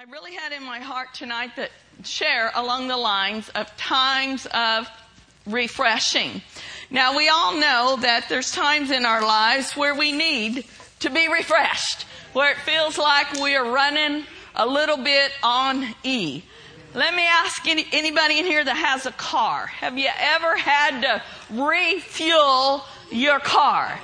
I really had in my heart tonight that share along the lines of times of refreshing. Now we all know that there's times in our lives where we need to be refreshed, where it feels like we are running a little bit on E. Let me ask any, anybody in here that has a car. Have you ever had to refuel your car?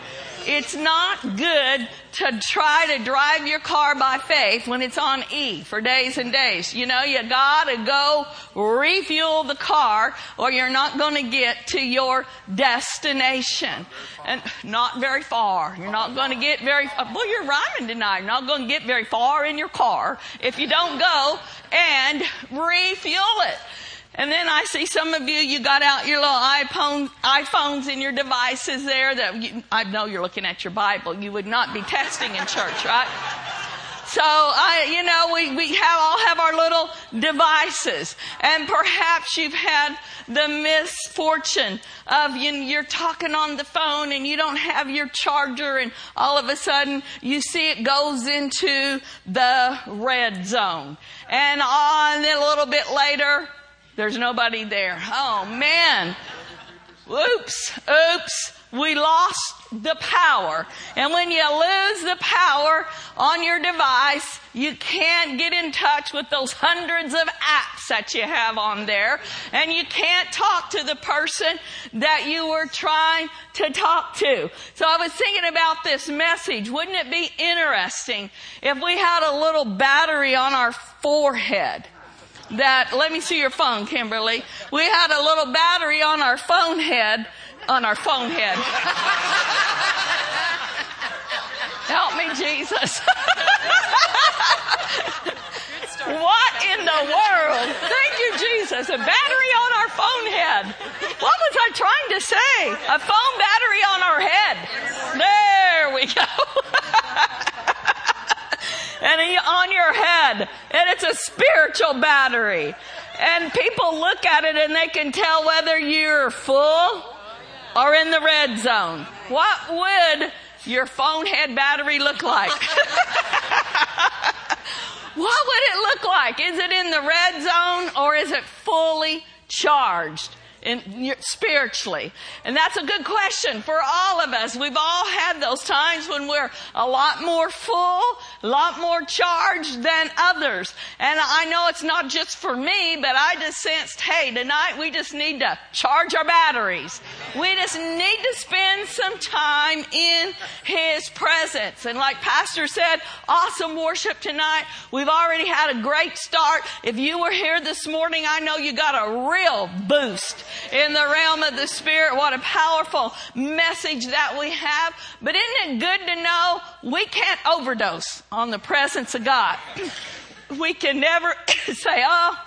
It's not good to try to drive your car by faith when it's on E for days and days. You know, you gotta go refuel the car or you're not gonna get to your destination. And not very far. You're not gonna get very, uh, well, you're rhyming tonight. You're not gonna get very far in your car if you don't go and refuel it. And then I see some of you, you got out your little iPhone, iPhones and your devices there that you, I know you're looking at your Bible. You would not be testing in church, right? So I, you know, we, we have, all have our little devices and perhaps you've had the misfortune of you, you're talking on the phone and you don't have your charger and all of a sudden you see it goes into the red zone. And on a little bit later, there's nobody there. Oh man. Oops, oops. We lost the power. And when you lose the power on your device, you can't get in touch with those hundreds of apps that you have on there. And you can't talk to the person that you were trying to talk to. So I was thinking about this message. Wouldn't it be interesting if we had a little battery on our forehead? That, let me see your phone, Kimberly. We had a little battery on our phone head, on our phone head. Help me, Jesus. what in the world? Thank you, Jesus. A battery on our phone head. What was I trying to say? A phone battery And it's a spiritual battery. And people look at it and they can tell whether you're full or in the red zone. What would your phone head battery look like? what would it look like? Is it in the red zone or is it fully charged? In, spiritually? And that's a good question for all of us. We've all had those times when we're a lot more full, a lot more charged than others. And I know it's not just for me, but I just sensed, hey, tonight we just need to charge our batteries. We just need to spend some time in His presence. And like Pastor said, awesome worship tonight. We've already had a great start. If you were here this morning, I know you got a real boost in the realm of the Spirit. What a powerful message that we have. But isn't it good to know we can't overdose on the presence of God? We can never say, oh,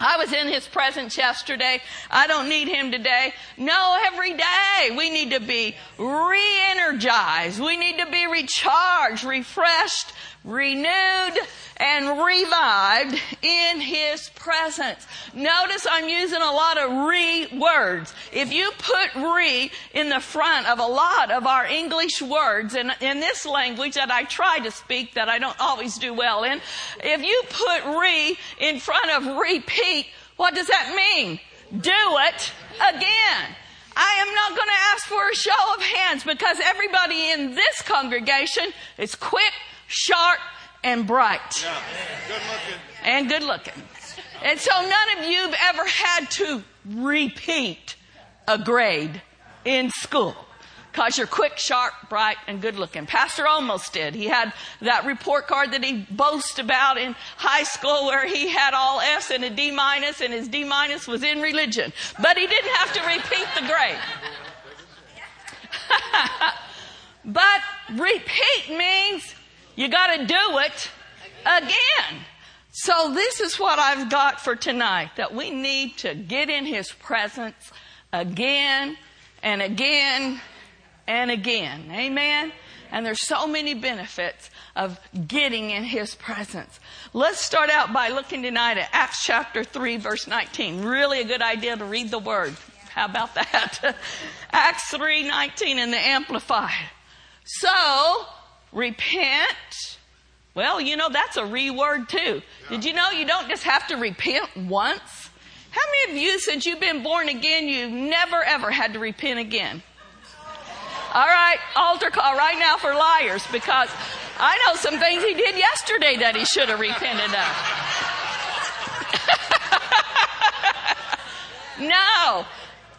I was in his presence yesterday. I don't need him today. No, every day we need to be re-energized. We need to be recharged, refreshed, renewed, and revived in His presence. Notice I'm using a lot of re words. If you put re in the front of a lot of our English words in, in this language that I try to speak that I don't always do well in, if you put re in front of repeat, what does that mean? Do it again. I am not going to ask for a show of hands because everybody in this congregation is quick, sharp, and bright. Yeah. Good and good looking. And so none of you have ever had to repeat a grade in school. Cause you're quick, sharp, bright, and good looking. Pastor almost did. He had that report card that he boasted about in high school where he had all S and a D minus and his D minus was in religion. But he didn't have to repeat the grade. but repeat means you got to do it again. So this is what I've got for tonight that we need to get in his presence again and again and again. Amen. And there's so many benefits of getting in his presence. Let's start out by looking tonight at Acts chapter 3 verse 19. Really a good idea to read the word. How about that? Acts 3:19 in the amplified. So, repent Well, you know, that's a reword too. Did you know you don't just have to repent once? How many of you, since you've been born again, you've never ever had to repent again? All right, altar call right now for liars because I know some things he did yesterday that he should have repented of. no.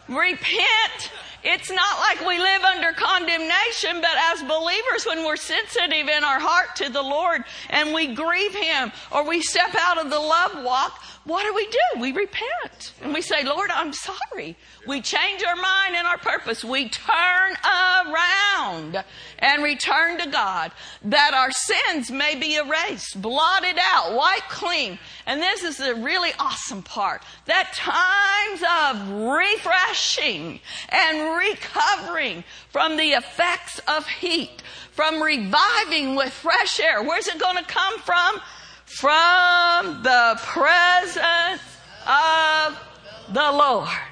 Repent it's not like we live under condemnation, but as believers, when we're sensitive in our heart to the Lord and we grieve Him or we step out of the love walk, what do we do? We repent and we say, Lord, I'm sorry. We change our mind and our purpose. We turn around and return to God that our sins may be erased, blotted out, wiped clean. And this is the really awesome part that times of refreshing and recovering from the effects of heat, from reviving with fresh air. Where's it going to come from? From the presence of the Lord.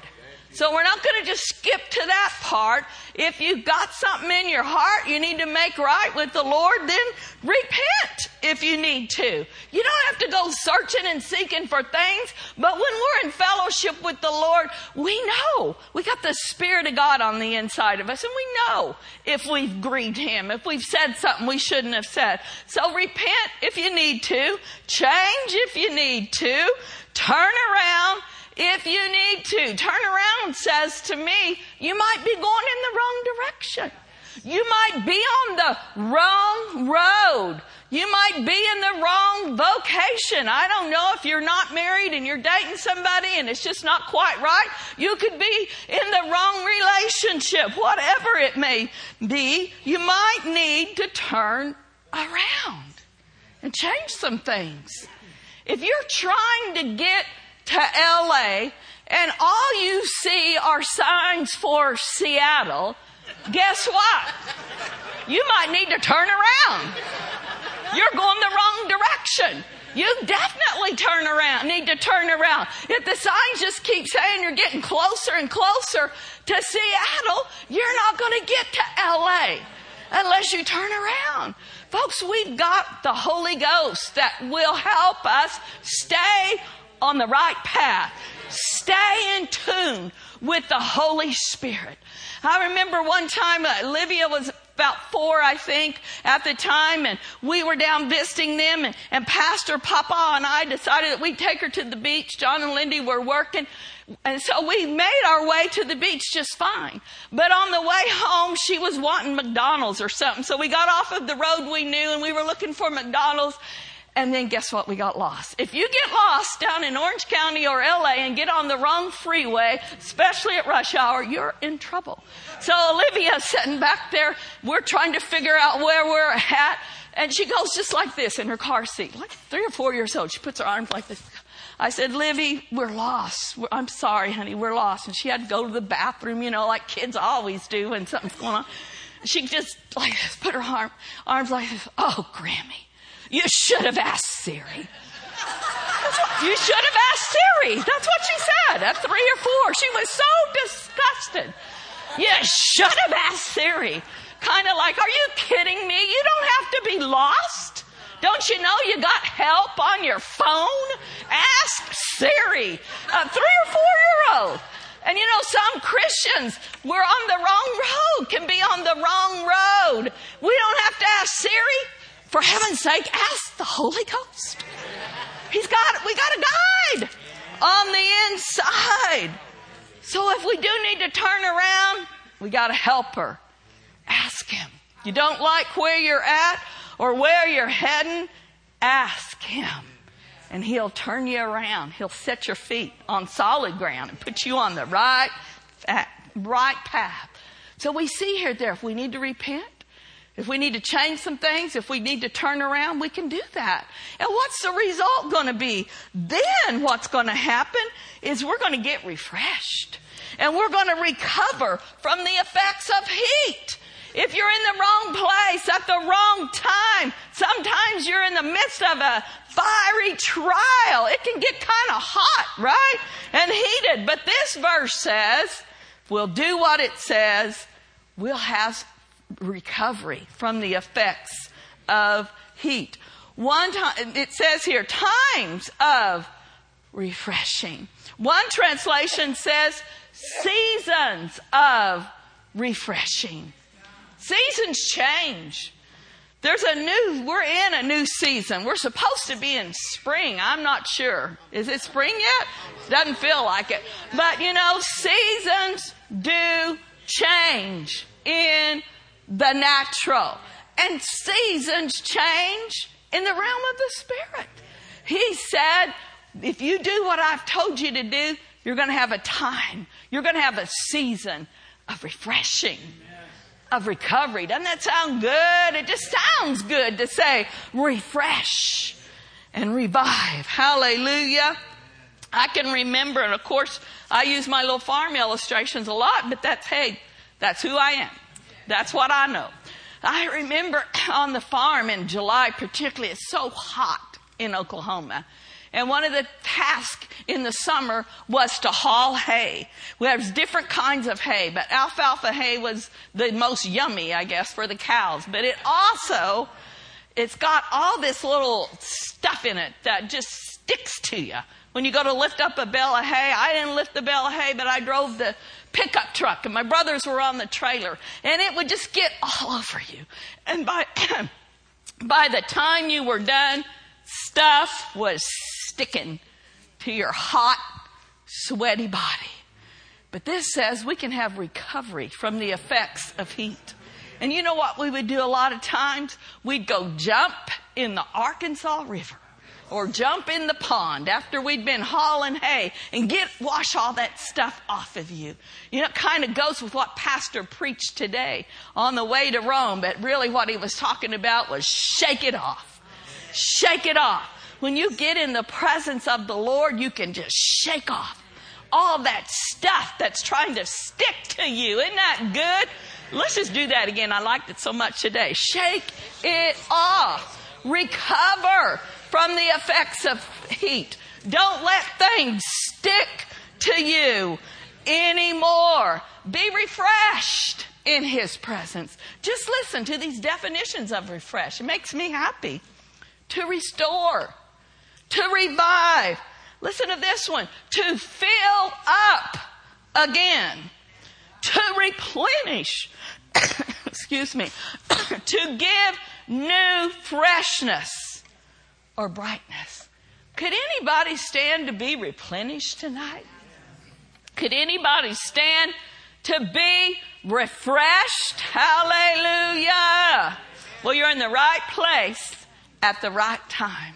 So we're not going to just skip to that part. If you've got something in your heart you need to make right with the Lord, then repent if you need to. You don't have to go searching and seeking for things, but when we're in fellowship with the Lord, we know we got the Spirit of God on the inside of us, and we know if we've grieved Him, if we've said something we shouldn't have said. So repent if you need to, change if you need to, turn around if you need to. Turn around says to me, you might be going in the wrong direction. You might be on the wrong road. You might be in the wrong vocation. I don't know if you're not married and you're dating somebody and it's just not quite right. You could be in the wrong relationship, whatever it may be. You might need to turn around and change some things. If you're trying to get to LA and all you see are signs for Seattle, guess what? You might need to turn around. You're going the wrong direction. You definitely turn around, need to turn around. If the signs just keep saying you're getting closer and closer to Seattle, you're not going to get to LA unless you turn around. Folks, we've got the Holy Ghost that will help us stay on the right path. Stay in tune with the Holy Spirit. I remember one time uh, Olivia was about four, I think, at the time, and we were down visiting them, and, and Pastor Papa and I decided that we'd take her to the beach. John and Lindy were working, and so we made our way to the beach just fine. But on the way home, she was wanting McDonald's or something, so we got off of the road we knew, and we were looking for McDonald's, and then guess what? We got lost. If you get lost down in Orange County or LA and get on the wrong freeway, especially at rush hour, you're in trouble. So Olivia's sitting back there. We're trying to figure out where we're at. And she goes just like this in her car seat, like three or four years old. She puts her arms like this. I said, Livy, we're lost. We're, I'm sorry, honey, we're lost. And she had to go to the bathroom, you know, like kids always do when something's going on. She just like put her arm, arms like this. Oh, Grammy. You should have asked Siri. you should have asked Siri. That's what she said at three or four. She was so disgusted. You should have asked Siri. Kind of like, are you kidding me? You don't have to be lost. Don't you know you got help on your phone? Ask Siri. A three or four year old. And you know, some Christians, we're on the wrong road, can be on the wrong road. We don't have to ask Siri. For heaven's sake, ask the Holy Ghost. He's got, we got a guide on the inside. So if we do need to turn around, we got a helper. Ask him. You don't like where you're at or where you're heading, ask him. And he'll turn you around. He'll set your feet on solid ground and put you on the right, right path. So we see here there, if we need to repent, if we need to change some things, if we need to turn around, we can do that. And what's the result going to be? Then what's going to happen is we're going to get refreshed and we're going to recover from the effects of heat. If you're in the wrong place at the wrong time, sometimes you're in the midst of a fiery trial. It can get kind of hot, right? And heated. But this verse says, we'll do what it says. We'll have recovery from the effects of heat. One time, it says here, times of refreshing. One translation says seasons of refreshing. Seasons change. There's a new, we're in a new season. We're supposed to be in spring. I'm not sure. Is it spring yet? Doesn't feel like it. But you know, seasons do change in the natural. And seasons change in the realm of the spirit. He said, if you do what I've told you to do, you're going to have a time. You're going to have a season of refreshing of recovery. Doesn't that sound good? It just sounds good to say refresh and revive. Hallelujah. I can remember, and of course, I use my little farm illustrations a lot, but that's, hey, that's who I am. That's what I know. I remember on the farm in July, particularly, it's so hot in Oklahoma. And one of the tasks in the summer was to haul hay. There's different kinds of hay, but alfalfa hay was the most yummy, I guess, for the cows. But it also, it's got all this little stuff in it that just sticks to you. When you go to lift up a bale of hay, I didn't lift the bale of hay, but I drove the pickup truck and my brothers were on the trailer and it would just get all over you. And by, by the time you were done, stuff was sticking to your hot, sweaty body. But this says we can have recovery from the effects of heat. And you know what we would do a lot of times? We'd go jump in the Arkansas River or jump in the pond after we'd been hauling hay and get wash all that stuff off of you. You know, it kind of goes with what Pastor preached today on the way to Rome, but really what he was talking about was shake it off. Shake it off. When you get in the presence of the Lord, you can just shake off all that stuff that's trying to stick to you. Isn't that good? Let's just do that again. I liked it so much today. Shake it off. Recover from the effects of heat. Don't let things stick to you anymore. Be refreshed in His presence. Just listen to these definitions of refresh. It makes me happy. To restore, to revive. Listen to this one. To fill up again. To replenish. Excuse me. to give new freshness or brightness. Could anybody stand to be replenished tonight? Could anybody stand to be refreshed? Hallelujah. Well, you're in the right place at the right time.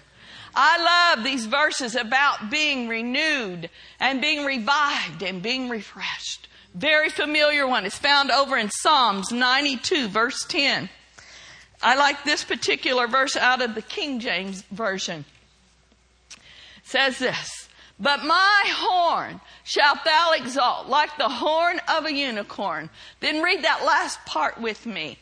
I love these verses about being renewed and being revived and being refreshed. Very familiar one. It's found over in Psalms 92 verse 10. I like this particular verse out of the King James Version. It says this, but my horn shalt thou exalt like the horn of a unicorn. Then read that last part with me.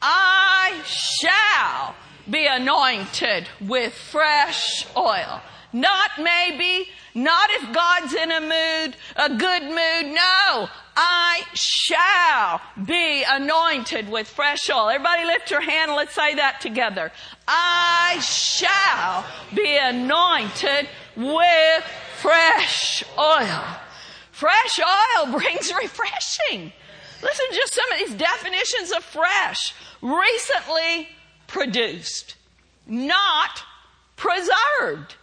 I shall be anointed with fresh oil. Not maybe, not if God's in a mood, a good mood. No, I shall be anointed with fresh oil. Everybody lift your hand and let's say that together. I shall be anointed with fresh oil. Fresh oil brings refreshing. Listen to just some of these definitions of fresh. Recently produced, not preserved.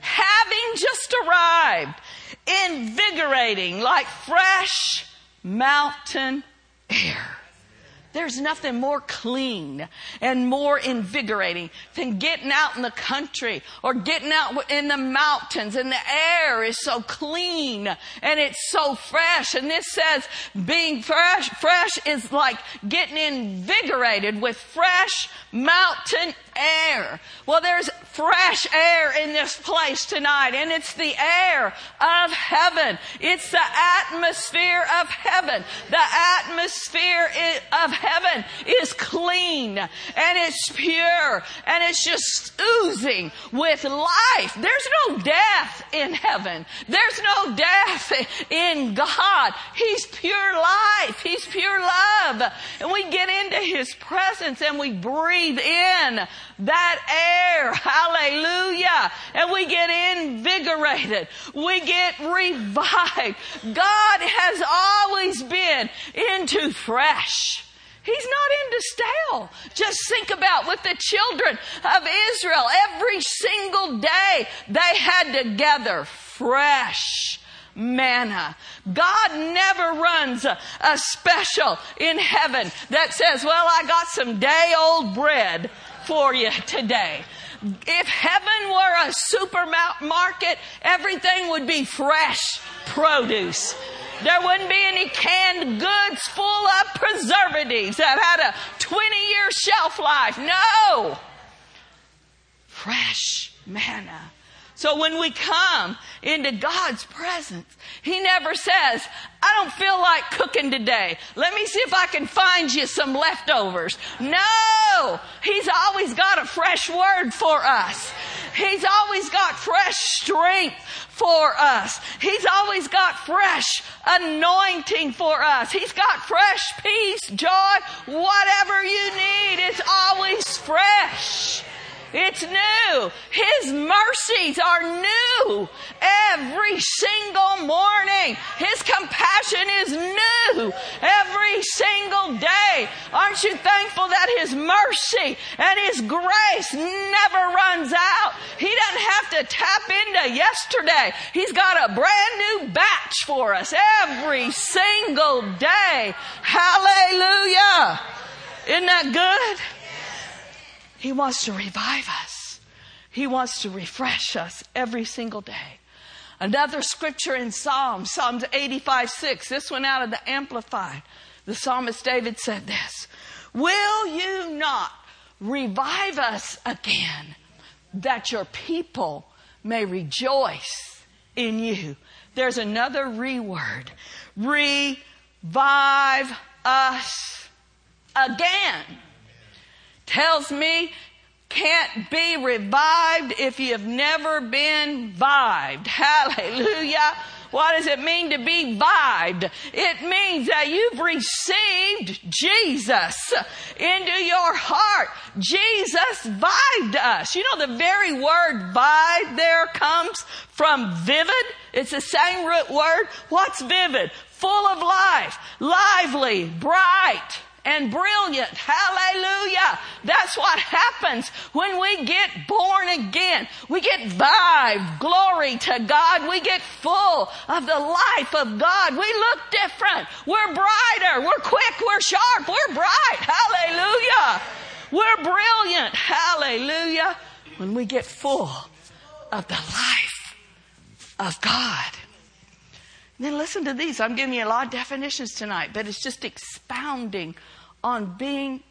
Having just arrived, invigorating like fresh mountain air. There's nothing more clean and more invigorating than getting out in the country or getting out in the mountains and the air is so clean and it's so fresh. And this says being fresh, fresh is like getting invigorated with fresh mountain air. Well, there's fresh air in this place tonight, and it's the air of heaven. It's the atmosphere of heaven. The atmosphere of heaven is clean, and it's pure, and it's just oozing with life. There's no death in heaven. There's no death in God. He's pure life. He's pure love. And we get into His presence and we breathe in that air. Hallelujah. And we get invigorated. We get revived. God has always been into fresh. He's not into stale. Just think about with the children of Israel, every single day they had to gather fresh manna. God never runs a, a, special in heaven that says, well, I got some day old bread for you today. If heaven were a supermarket, everything would be fresh produce. There wouldn't be any canned goods full of preservatives that had a 20 year shelf life. No! Fresh manna. So when we come into God's presence, He never says, I don't feel like cooking today. Let me see if I can find you some leftovers. No! He's always got a fresh word for us. He's always got fresh strength for us. He's always got fresh anointing for us. He's got fresh peace, joy, whatever you need. It's always fresh. It's new. His mercies are new every single morning. His compassion is new every single day. Aren't you thankful that His mercy and His grace never runs out? He doesn't have to tap into yesterday. He's got a brand new batch for us every single day. Hallelujah. Isn't that good? He wants to revive us. He wants to refresh us every single day. Another scripture in Psalms, Psalms 85 6, this one out of the Amplified. The psalmist David said this Will you not revive us again that your people may rejoice in you? There's another reword. Revive us again tells me can't be revived if you've never been vived. Hallelujah. What does it mean to be vived? It means that you've received Jesus into your heart. Jesus vived us. You know, the very word vive there comes from vivid. It's the same root word. What's vivid? Full of life, lively, bright, and brilliant. Hallelujah. That's what happens when we get born again. We get vibe. Glory to God. We get full of the life of God. We look different. We're brighter. We're quick. We're sharp. We're bright. Hallelujah. We're brilliant. Hallelujah. When we get full of the life of God. Then listen to these. I'm giving you a lot of definitions tonight, but it's just expounding on being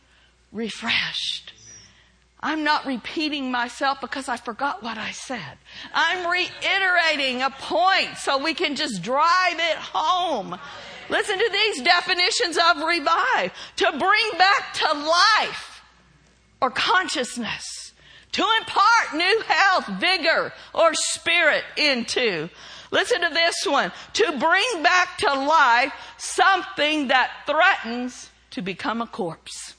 refreshed. I'm not repeating myself because I forgot what I said. I'm reiterating a point so we can just drive it home. Listen to these definitions of revive. To bring back to life or consciousness. To impart new health, vigor, or spirit into. Listen to this one. To bring back to life something that threatens to become a corpse.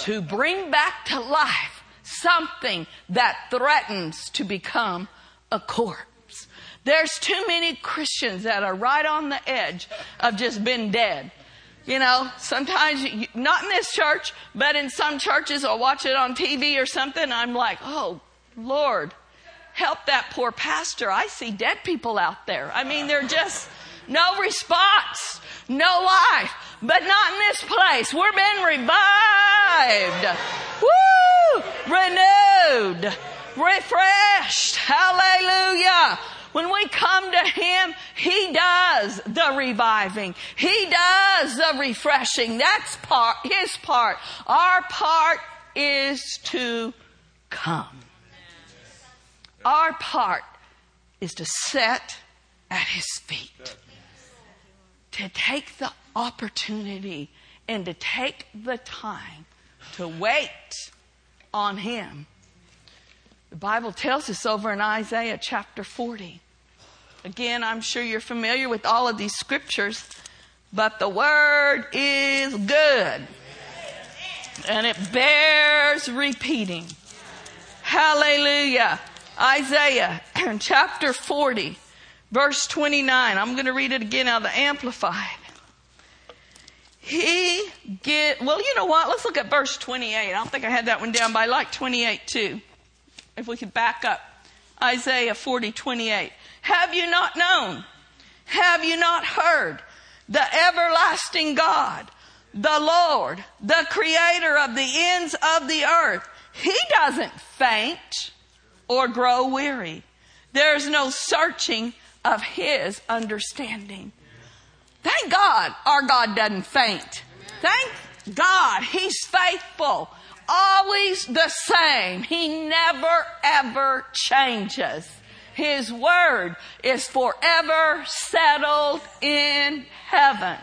to bring back to life something that threatens to become a corpse. There's too many Christians that are right on the edge of just being dead. You know, sometimes, you, not in this church, but in some churches, I'll watch it on TV or something. I'm like, oh, Lord, help that poor pastor. I see dead people out there. I mean, they're just no response no life. But not in this place. We're being revived. Woo! Renewed. Refreshed. Hallelujah. When we come to Him, He does the reviving. He does the refreshing. That's part, His part. Our part is to come. Our part is to set at His feet to take the opportunity and to take the time to wait on Him. The Bible tells us over in Isaiah chapter 40. Again, I'm sure you're familiar with all of these scriptures, but the Word is good. And it bears repeating. Hallelujah. Isaiah chapter 40, verse 29. I'm going to read it again out of the Amplified. He get, well, you know what? Let's look at verse 28. I don't think I had that one down, but I like 28 too. If we could back up. Isaiah 40, 28. Have you not known? Have you not heard? The everlasting God, the Lord, the creator of the ends of the earth. He doesn't faint or grow weary. There's no searching of his understanding. Thank God our God doesn't faint. Thank God He's faithful. Always the same. He never ever changes. His word is forever settled in heaven.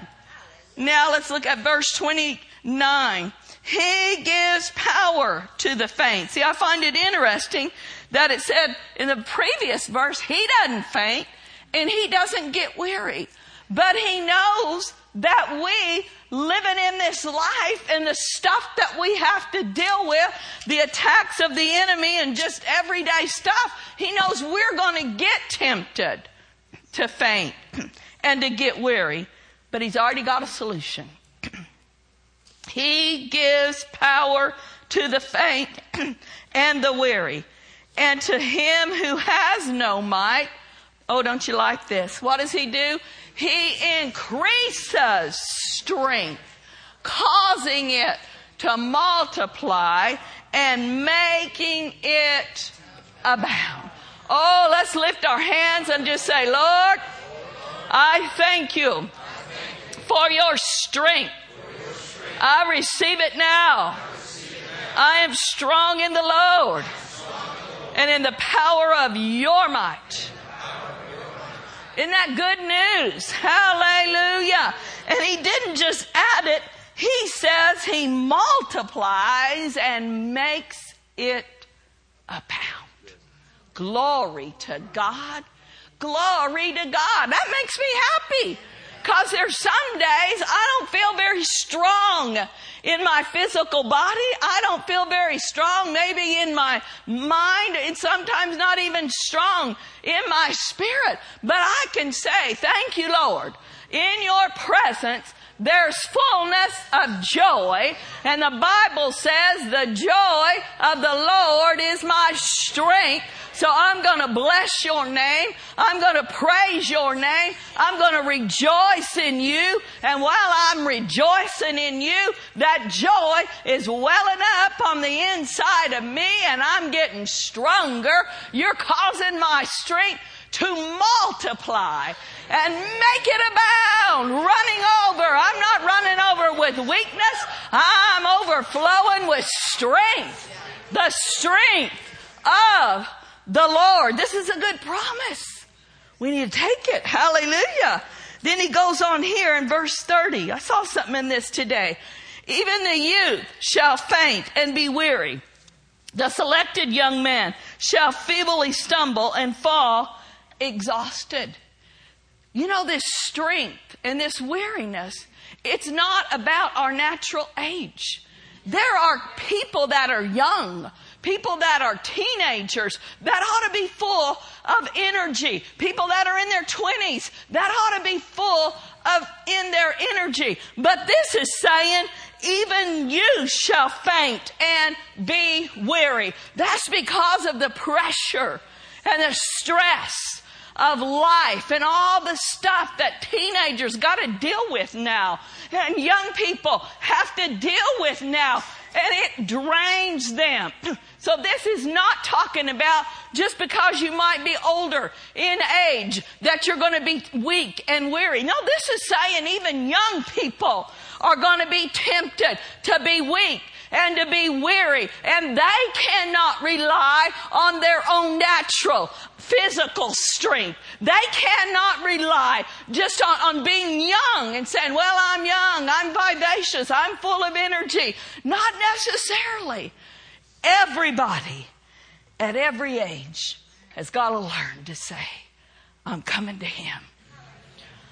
Now let's look at verse 29. He gives power to the faint. See, I find it interesting that it said in the previous verse, he doesn't faint and he doesn't get weary. But he knows that we living in this life and the stuff that we have to deal with, the attacks of the enemy and just everyday stuff, he knows we're going to get tempted to faint and to get weary. But he's already got a solution. he gives power to the faint and the weary. And to him who has no might, oh, don't you like this? What does he do? He increases strength, causing it to multiply and making it abound. Oh, let's lift our hands and just say, Lord, I thank you for your strength. I receive it now. I am strong in the Lord and in the power of your might. Isn't that good news? Hallelujah. And he didn't just add it, he says he multiplies and makes it abound. Glory to God. Glory to God. That makes me happy. Because there's some days I don't feel very strong in my physical body. I don't feel very strong, maybe in my mind, and sometimes not even strong in my spirit. But I can say, thank you, Lord. In your presence, there's fullness of joy. And the Bible says the joy of the Lord is my strength. So I'm going to bless your name. I'm going to praise your name. I'm going to rejoice in you. And while I'm rejoicing in you, that joy is welling up on the inside of me and I'm getting stronger. You're causing my strength to multiply and make it abound, running over. I'm not running over with weakness. I'm overflowing with strength. The strength of the Lord. This is a good promise. We need to take it. Hallelujah. Then he goes on here in verse 30. I saw something in this today. Even the youth shall faint and be weary. The selected young man shall feebly stumble and fall exhausted. You know, this strength and this weariness, it's not about our natural age. There are people that are young people that are teenagers that ought to be full of energy. People that are in their 20s that ought to be full of in their energy. But this is saying, even you shall faint and be weary. That's because of the pressure and the stress of life and all the stuff that teenagers got to deal with now and young people have to deal with now and it drains them. So this is not talking about just because you might be older in age that you're going to be weak and weary. No, this is saying even young people are going to be tempted to be weak and to be weary and they cannot rely on their own natural physical strength. They cannot rely just on, on being young and saying, well, I'm young, I'm vivacious, I'm full of energy. Not necessarily. Everybody at every age has got to learn to say, I'm coming to Him.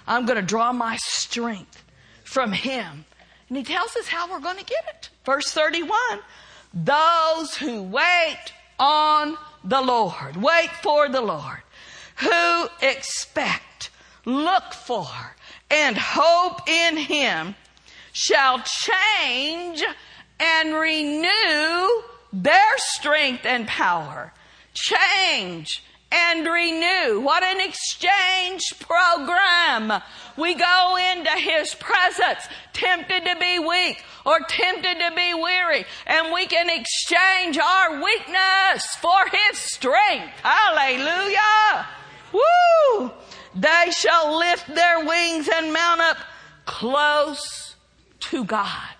I'm going to draw my strength from Him And he tells us how we're going to get it. Verse 31 Those who wait on the Lord, wait for the Lord, who expect, look for, and hope in him shall change and renew their strength and power. Change and renew. What an exchange program. We go into His presence tempted to be weak or tempted to be weary and we can exchange our weakness for His strength. Hallelujah. Woo! They shall lift their wings and mount up close to God.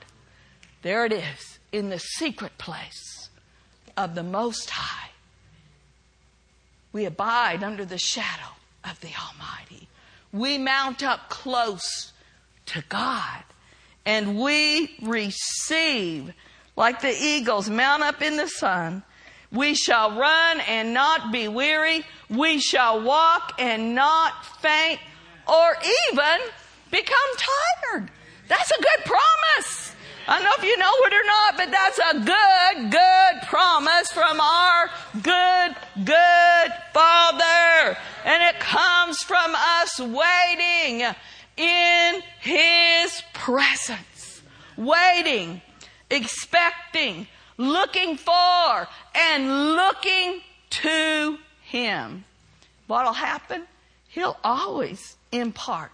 There it is in the secret place of the Most High we abide under the shadow of the Almighty. We mount up close to God and we receive like the eagles mount up in the sun. We shall run and not be weary. We shall walk and not faint or even become tired. That's a good promise. I don't know if you know it or not, but that's a good, good promise from our good, good Father. And it comes from us waiting in His presence. Waiting, expecting, looking for, and looking to Him. What'll happen? He'll always impart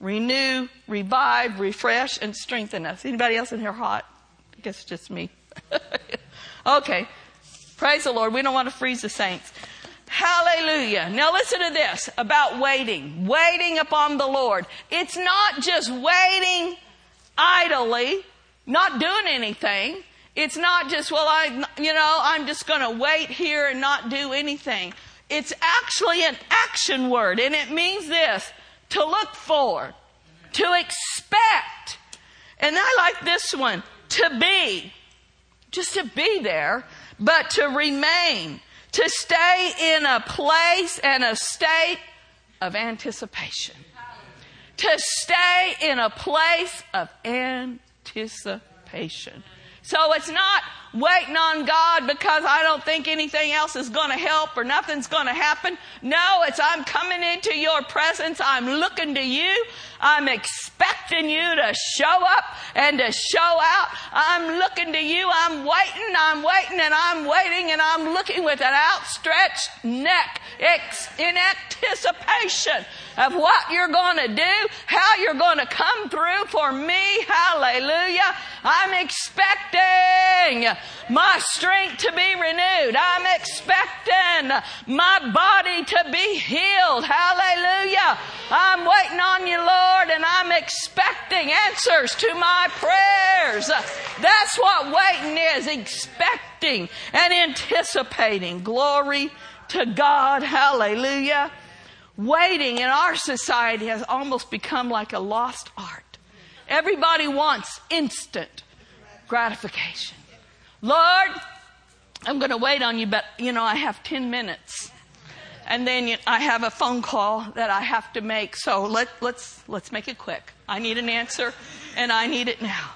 renew, revive, refresh, and strengthen us. Anybody else in here hot? I guess it's just me. okay. Praise the Lord. We don't want to freeze the saints. Hallelujah. Now listen to this about waiting. Waiting upon the Lord. It's not just waiting idly, not doing anything. It's not just, well, I, you know, I'm just going to wait here and not do anything. It's actually an action word, and it means this to look for, to expect. And I like this one, to be. Just to be there, but to remain, to stay in a place and a state of anticipation. To stay in a place of anticipation. So it's not waiting on God because I don't think anything else is going to help or nothing's going to happen. No, it's I'm coming into your presence. I'm looking to you. I'm expecting you to show up and to show out. I'm looking to you. I'm waiting. I'm waiting and I'm waiting and I'm looking with an outstretched neck in anticipation of what you're going to do, how you're going to come through for me. Hallelujah. I'm expecting my strength to be renewed. I'm expecting my body to be healed. Hallelujah. I'm waiting on you, Lord, and I'm expecting answers to my prayers. That's what waiting is expecting and anticipating. Glory to God. Hallelujah. Waiting in our society has almost become like a lost art. Everybody wants instant gratification. Lord, I'm going to wait on you, but you know, I have 10 minutes. And then I have a phone call that I have to make. So let, let's, let's make it quick. I need an answer and I need it now.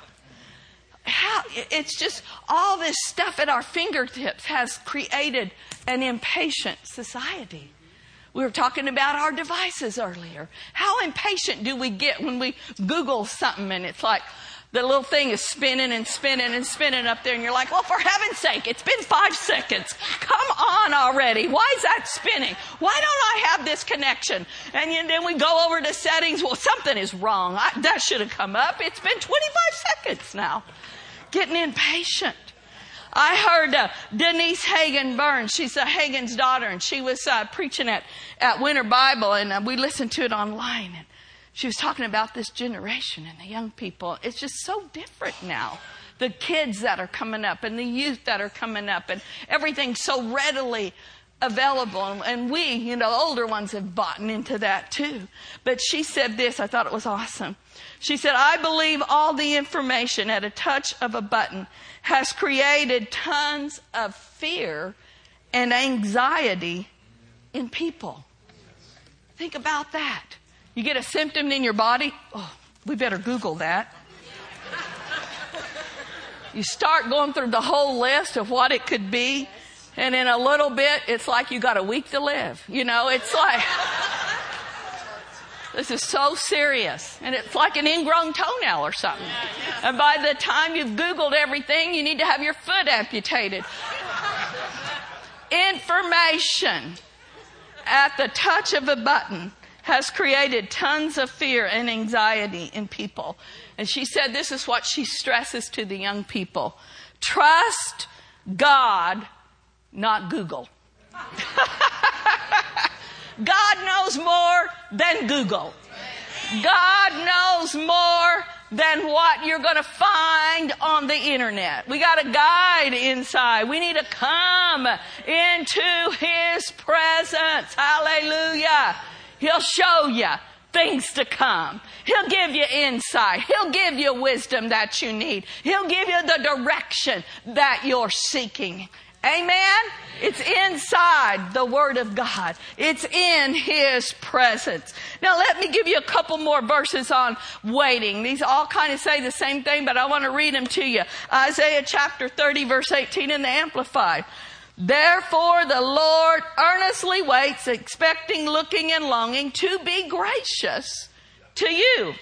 How, it's just all this stuff at our fingertips has created an impatient society. We were talking about our devices earlier. How impatient do we get when we Google something and it's like, the little thing is spinning and spinning and spinning up there, and you're like, well, for heaven's sake, it's been five seconds. Come on already. Why is that spinning? Why don't I have this connection? And then we go over to settings. Well, something is wrong. I, that should have come up. It's been 25 seconds now. Getting impatient. I heard uh, Denise Hagin Burns. She's a Hagin's daughter, and she was uh, preaching at, at Winter Bible, and uh, we listened to it online. And she was talking about this generation and the young people. It's just so different now. The kids that are coming up and the youth that are coming up and everything so readily available. And we, you know, older ones have bought into that too. But she said this, I thought it was awesome. She said, I believe all the information at a touch of a button has created tons of fear and anxiety in people. Think about that. You get a symptom in your body, oh, we better Google that. You start going through the whole list of what it could be, and in a little bit, it's like you got a week to live. You know, it's like, this is so serious. And it's like an ingrown toenail or something. And by the time you've Googled everything, you need to have your foot amputated. Information at the touch of a button has created tons of fear and anxiety in people. And she said this is what she stresses to the young people. Trust God, not Google. God knows more than Google. God knows more than what you're going to find on the internet. We got a guide inside. We need to come into His presence. Hallelujah. He'll show you things to come. He'll give you insight. He'll give you wisdom that you need. He'll give you the direction that you're seeking. Amen? It's inside the Word of God. It's in His presence. Now let me give you a couple more verses on waiting. These all kind of say the same thing, but I want to read them to you. Isaiah chapter 30 verse 18 in the Amplified. Therefore the Lord earnestly waits, expecting, looking, and longing to be gracious to you.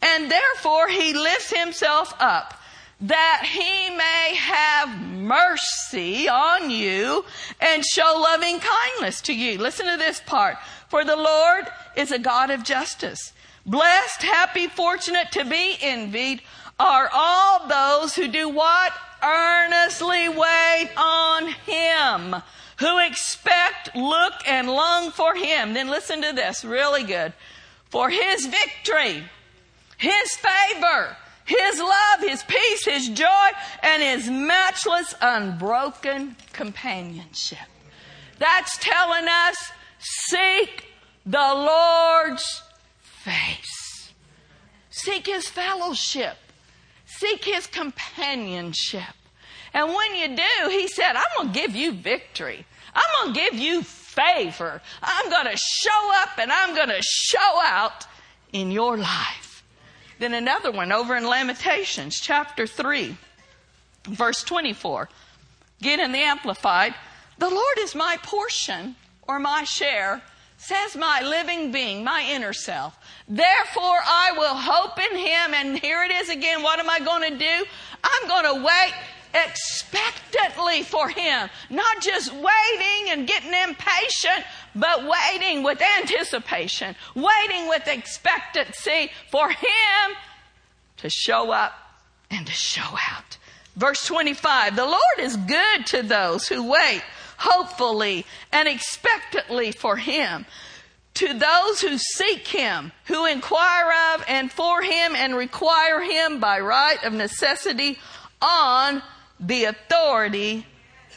And therefore he lifts himself up that he may have mercy on you and show loving kindness to you. Listen to this part. For the Lord is a God of justice. Blessed, happy, fortunate to be envied are all those who do what? earnestly wait on Him, who expect, look, and long for Him. Then listen to this, really good. For His victory, His favor, His love, His peace, His joy, and His matchless, unbroken companionship. That's telling us seek the Lord's face. Seek His fellowship. Seek his companionship. And when you do, he said, I'm going to give you victory. I'm going to give you favor. I'm going to show up and I'm going to show out in your life. Then another one over in Lamentations chapter 3, verse 24. Get in the Amplified. The Lord is my portion or my share says my living being, my inner self. Therefore, I will hope in him. And here it is again. What am I going to do? I'm going to wait expectantly for him. Not just waiting and getting impatient, but waiting with anticipation, waiting with expectancy for him to show up and to show out. Verse 25, the Lord is good to those who wait hopefully and expectantly for him. To those who seek him, who inquire of and for him and require him by right of necessity on the authority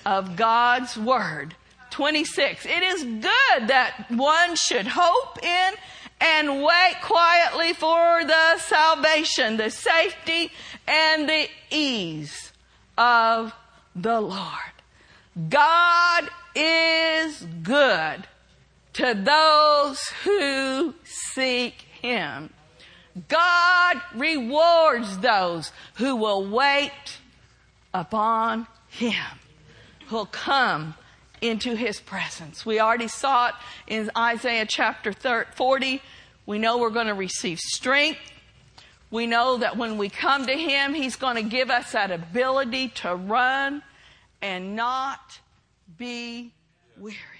of God's word. 26. It is good that one should hope in and wait quietly for the salvation, the safety, and the ease of the Lord. God is good to those who seek Him. God rewards those who will wait upon Him, who'll come into His presence. We already saw it in Isaiah chapter 40. We know we're going to receive strength. We know that when we come to Him, He's going to give us that ability to run and not be weary.